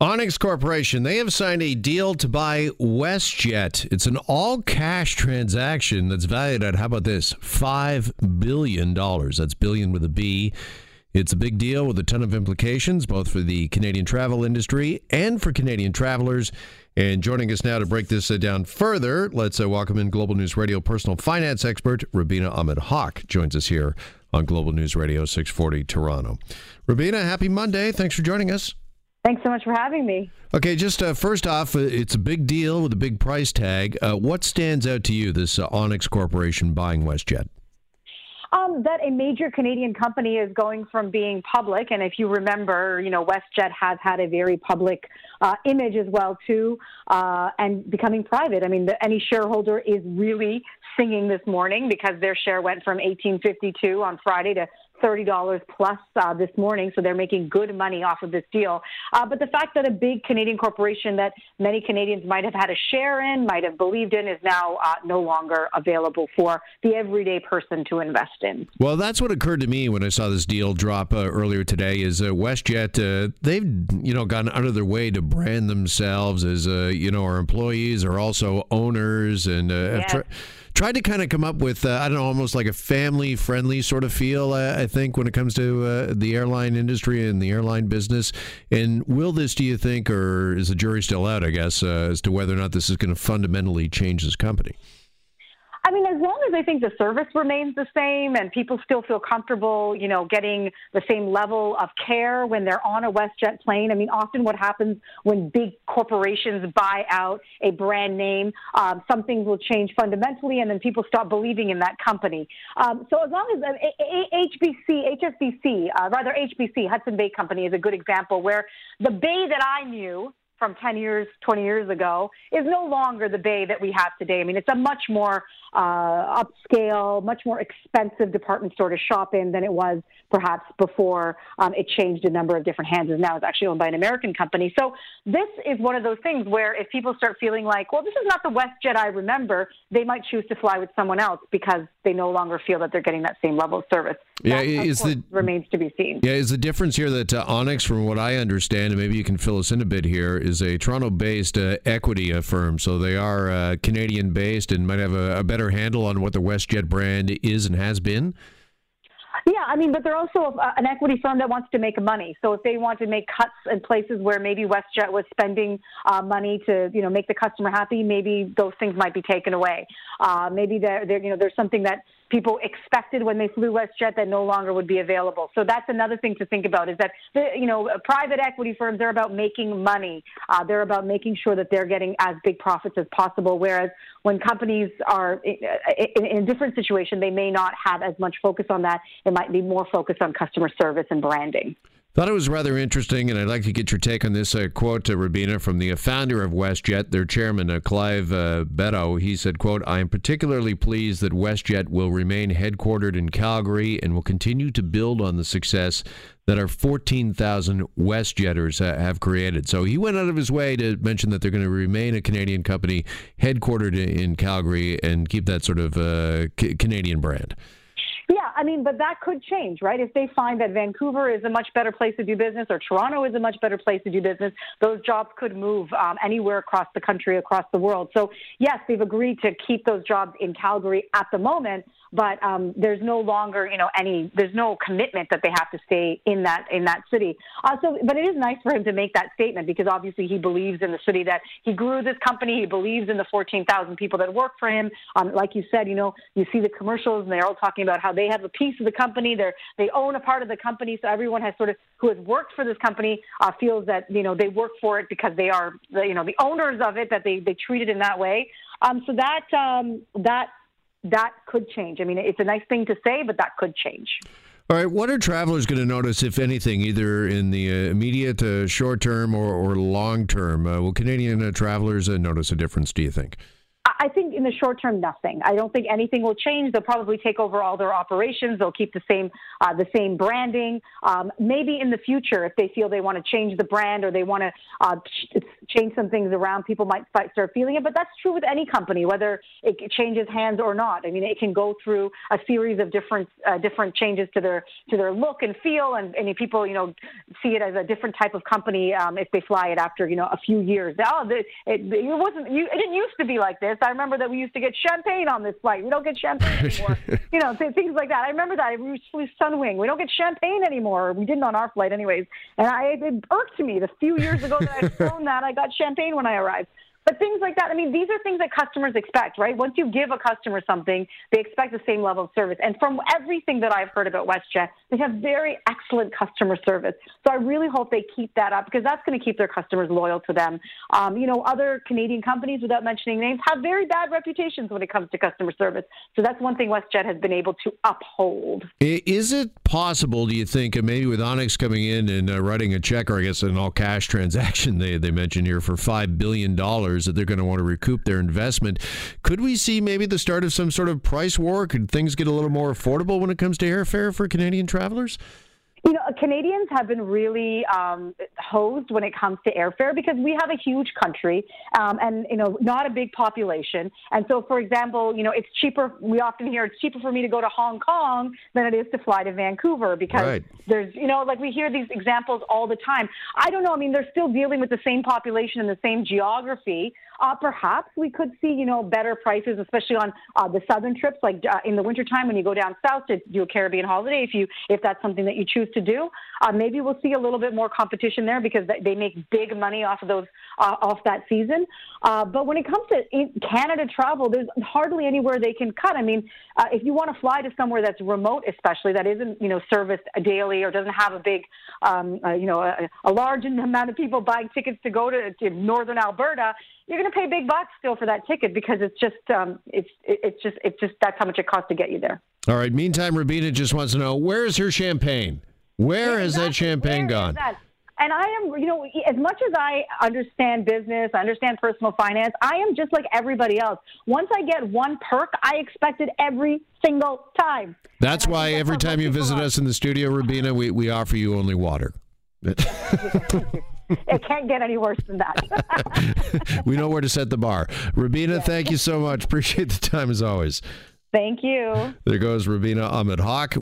Onex Corporation, they have signed a deal to buy WestJet. It's an all cash transaction that's valued at, how about this, $5 billion. That's billion with a B. It's a big deal with a ton of implications, both for the Canadian travel industry and for Canadian travelers. And joining us now to break this uh, down further, let's uh, welcome in Global News Radio personal finance expert Rubina Ahmed Haq joins us here on Global News Radio 640 Toronto. Rubina, happy Monday. Thanks for joining us. Thanks so much for having me. Okay, just uh, first off, uh, it's a big deal with a big price tag. Uh, what stands out to you, this uh, Onex Corporation buying WestJet? Um, that a major Canadian company is going from being public, and if you remember, you know, WestJet has had a very public uh, image as well too, uh, and becoming private. I mean, the, any shareholder is really singing this morning because their share went from 1852 on Friday to $30 plus uh, this morning, so they're making good money off of this deal. Uh, but the fact that a big Canadian corporation that many Canadians might have had a share in, might have believed in, is now uh, no longer available for the everyday person to invest in. Well, that's what occurred to me when I saw this deal drop uh, earlier today. Is uh, WestJet uh, they've you know gone out of their way to brand themselves as you know our employees are also owners and yes tried to kind of come up with uh, I don't know almost like a family friendly sort of feel uh, I think when it comes to uh, the airline industry and the airline business. And will this do you think or is the jury still out I guess uh, as to whether or not this is going to fundamentally change this company I mean, as long as I think the service remains the same and people still feel comfortable, you know, getting the same level of care when they're on a WestJet plane. I mean, often what happens when big corporations buy out a brand name, um, some things will change fundamentally, and then people stop believing in that company. Um, so as long as uh, HBC, HSBC, uh, rather HBC, Hudson Bay Company, is a good example where the bay that I knew from 10 years, 20 years ago is no longer the bay that we have today. I mean, it's a much more uh, upscale, much more expensive department store to shop in than it was perhaps before um, it changed a number of different hands. And now it's actually owned by an American company. So this is one of those things where if people start feeling like, well, this is not the WestJet I remember, they might choose to fly with someone else because they no longer feel that they're getting that same level of service. Yeah, that, is the remains to be seen. Yeah, is the difference here that uh, Onex, from what I understand, and maybe you can fill us in a bit here, is a Toronto-based uh, equity uh, firm. So they are uh, Canadian-based and might have a, a better handle on what the WestJet brand is and has been. Yeah, I mean, but they're also an equity firm that wants to make money. So if they want to make cuts in places where maybe WestJet was spending uh, money to, you know, make the customer happy, maybe those things might be taken away. Uh, maybe there, you know, there's something that people expected when they flew WestJet that no longer would be available. So that's another thing to think about is that, the, you know, private equity firms, they're about making money. Uh, they're about making sure that they're getting as big profits as possible. Whereas when companies are in, in a different situation, they may not have as much focus on that. It might be more focused on customer service and branding. Thought it was rather interesting, and I'd like to get your take on this uh, quote to Rubina from the founder of WestJet, their chairman, uh, Clive uh, Beddoe. He said, quote, I am particularly pleased that WestJet will remain headquartered in Calgary and will continue to build on the success that our 14,000 WestJetters uh, have created. So he went out of his way to mention that they're going to remain a Canadian company headquartered in Calgary and keep that sort of uh, c- Canadian brand. I mean, but that could change, right? If they find that Vancouver is a much better place to do business or Toronto is a much better place to do business, those jobs could move um, anywhere across the country, across the world. So, yes, they've agreed to keep those jobs in Calgary at the moment, but um, there's no longer, you know, any, there's no commitment that they have to stay in that in that city. Uh, so, but it is nice for him to make that statement because obviously he believes in the city that he grew this company. He believes in the 14,000 people that work for him. Um, like you said, you know, you see the commercials and they're all talking about how they have a piece of the company. They're they own a part of the company, so everyone has sort of who has worked for this company uh, feels that you know they work for it because they are the, you know the owners of it that they they treat it in that way. Um, so that um, that that could change. I mean, it's a nice thing to say, but that could change. All right, what are travelers going to notice, if anything, either in the uh, immediate, uh, short term, or, or long term? Uh, will Canadian uh, travelers uh, notice a difference, do you think? In the short term, nothing. I don't think anything will change. They'll probably take over all their operations. They'll keep the same uh, the same branding. Um, maybe in the future, if they feel they want to change the brand or they want to uh, ch- change some things around, people might start feeling it. But that's true with any company, whether it changes hands or not. I mean, it can go through a series of different uh, different changes to their to their look and feel, and, and people, you know, see it as a different type of company um, if they fly it after you know a few years. Oh, the, it, it wasn't. You, it didn't used to be like this. I remember that we used to get champagne on this flight. We don't get champagne anymore. you know, th- things like that. I remember that. We used to flew Sunwing. We don't get champagne anymore. We didn't on our flight, anyways. And I it irked me the few years ago that I'd flown that I got champagne when I arrived. But things like that, I mean, these are things that customers expect, right? Once you give a customer something, they expect the same level of service. And from everything that I've heard about WestJet, they have very excellent customer service. So I really hope they keep that up because that's going to keep their customers loyal to them. Um, you know, other Canadian companies, without mentioning names, have very bad reputations when it comes to customer service. So that's one thing WestJet has been able to uphold. Is it possible, do you think, and maybe with Onex coming in and uh, writing a check, or I guess an all cash transaction they, they mentioned here for $5 billion? That they're going to want to recoup their investment. Could we see maybe the start of some sort of price war? Could things get a little more affordable when it comes to airfare for Canadian travelers? You know, Canadians have been really um, hosed when it comes to airfare because we have a huge country um, and, you know, not a big population. And so, for example, you know, it's cheaper. We often hear it's cheaper for me to go to Hong Kong than it is to fly to Vancouver because right. there's, you know, like we hear these examples all the time. I don't know. I mean, they're still dealing with the same population and the same geography. Uh, perhaps we could see, you know, better prices, especially on uh, the southern trips, like uh, in the wintertime when you go down south to do a Caribbean holiday, if you if that's something that you choose to do. Uh, maybe we'll see a little bit more competition there because they make big money off of those uh, off that season. Uh, but when it comes to Canada travel, there's hardly anywhere they can cut. I mean, uh, if you want to fly to somewhere that's remote, especially that isn't you know serviced daily or doesn't have a big um, uh, you know a, a large amount of people buying tickets to go to, to northern Alberta, you're going to pay big bucks still for that ticket because it's just um, it's it's just it's just that's how much it costs to get you there. All right. Meantime, Rubina just wants to know where is her champagne? Where yeah, has exactly. that champagne Where gone? And I am, you know, as much as I understand business, I understand personal finance, I am just like everybody else. Once I get one perk, I expect it every single time. That's why every time you visit us in the studio, Rubina, we, we offer you only water. it can't get any worse than that. we know where to set the bar. Rubina, yeah. thank you so much. Appreciate the time as always. Thank you. There goes Rubina Ahmed Haq.